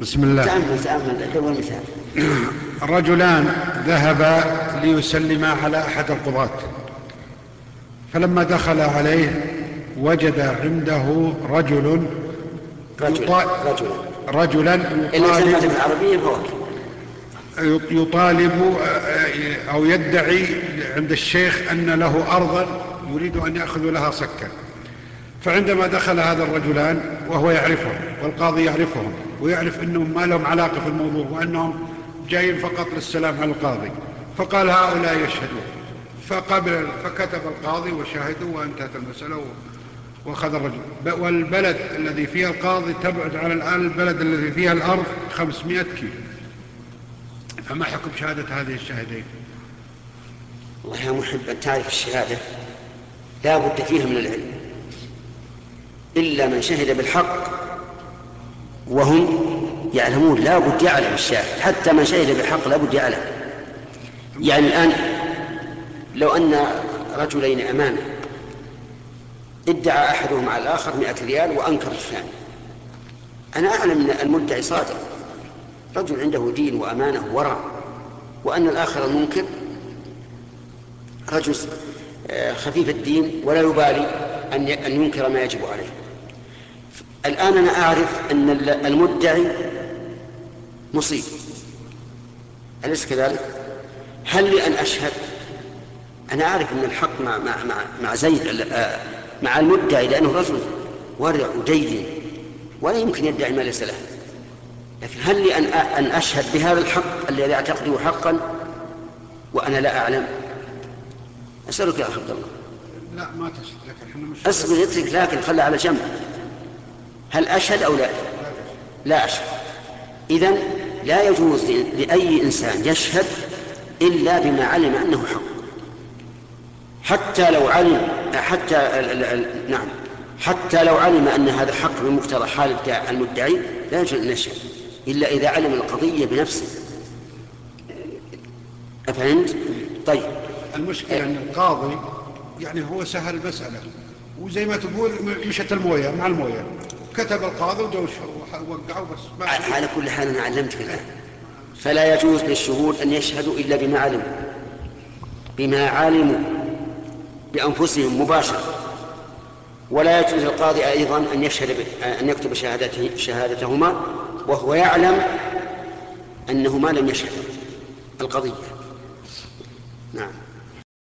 بسم الله. تأمل تأمل دور مثال. رجلان ذهبا ليسلما على أحد القضاة. فلما دخل عليه وجد عنده رجل رجلا يطا- رجلا يطالب فهو يطالب أو يدعي عند الشيخ أن له أرضا يريد أن يأخذ لها صكا فعندما دخل هذا الرجلان وهو يعرفهم والقاضي يعرفهم ويعرف أنهم ما لهم علاقة في الموضوع وأنهم جايين فقط للسلام على القاضي فقال هؤلاء يشهدون. فقبل فكتب القاضي وشهدوا وانتهت المسألة وأخذ الرجل. والبلد الذي فيها القاضي تبعد على الآن البلد الذي فيها الأرض 500 كيلو. فما حكم شهادة هذه الشاهدين؟ والله يا محب أن تعرف الشهادة لا بد فيها من العلم. إلا من شهد بالحق وهم يعلمون لا بد يعلم الشاهد. حتى من شهد بالحق لا بد يعلم. يعني الآن لو أن رجلين أمامي ادعى أحدهم على الآخر مئة ريال وأنكر الثاني. أنا أعلم أن المدعي صادق. رجل عنده دين وأمانة وورع. وأن الآخر المنكر رجل آه، خفيف الدين ولا يبالي أن ينكر ما يجب عليه. الآن أنا أعرف أن ال- المدعي مصيب أليس كذلك؟ هل لي أن أشهد؟ أنا أعرف أن الحق مع مع مع, مع زيد آه، مع المدعي لأنه رجل ورع ودين ولا يمكن يدعي ما ليس له لكن هل لي أن أن أشهد بهذا الحق الذي أعتقده حقا وأنا لا أعلم؟ أسألك يا عبد الله لا ما تشهد لكن إحنا مش أصبر اترك لكن خلها على جنب هل أشهد أو لا؟ لا أشهد. إذا لا يجوز لأي إنسان يشهد إلا بما علم أنه حق. حتى لو علم حتى نعم. حتى لو علم أن هذا حق بمقتضى حال المدعي لا يجوز أن يشهد. إلا إذا علم القضية بنفسه. أفهمت؟ طيب. المشكلة أن القاضي يعني هو سهل المسألة. وزي ما تقول مشت الموية مع الموية. كتب القاضي ودوش وقعوا بس على كل حال أنا علمتك الآن. فلا يجوز للشهود أن يشهدوا إلا بما علموا. بما علموا بأنفسهم مباشرة. ولا يجوز للقاضي أيضا أن يشهد أن يكتب شهادته شهادتهما وهو يعلم أنهما لم يشهدا القضية. نعم.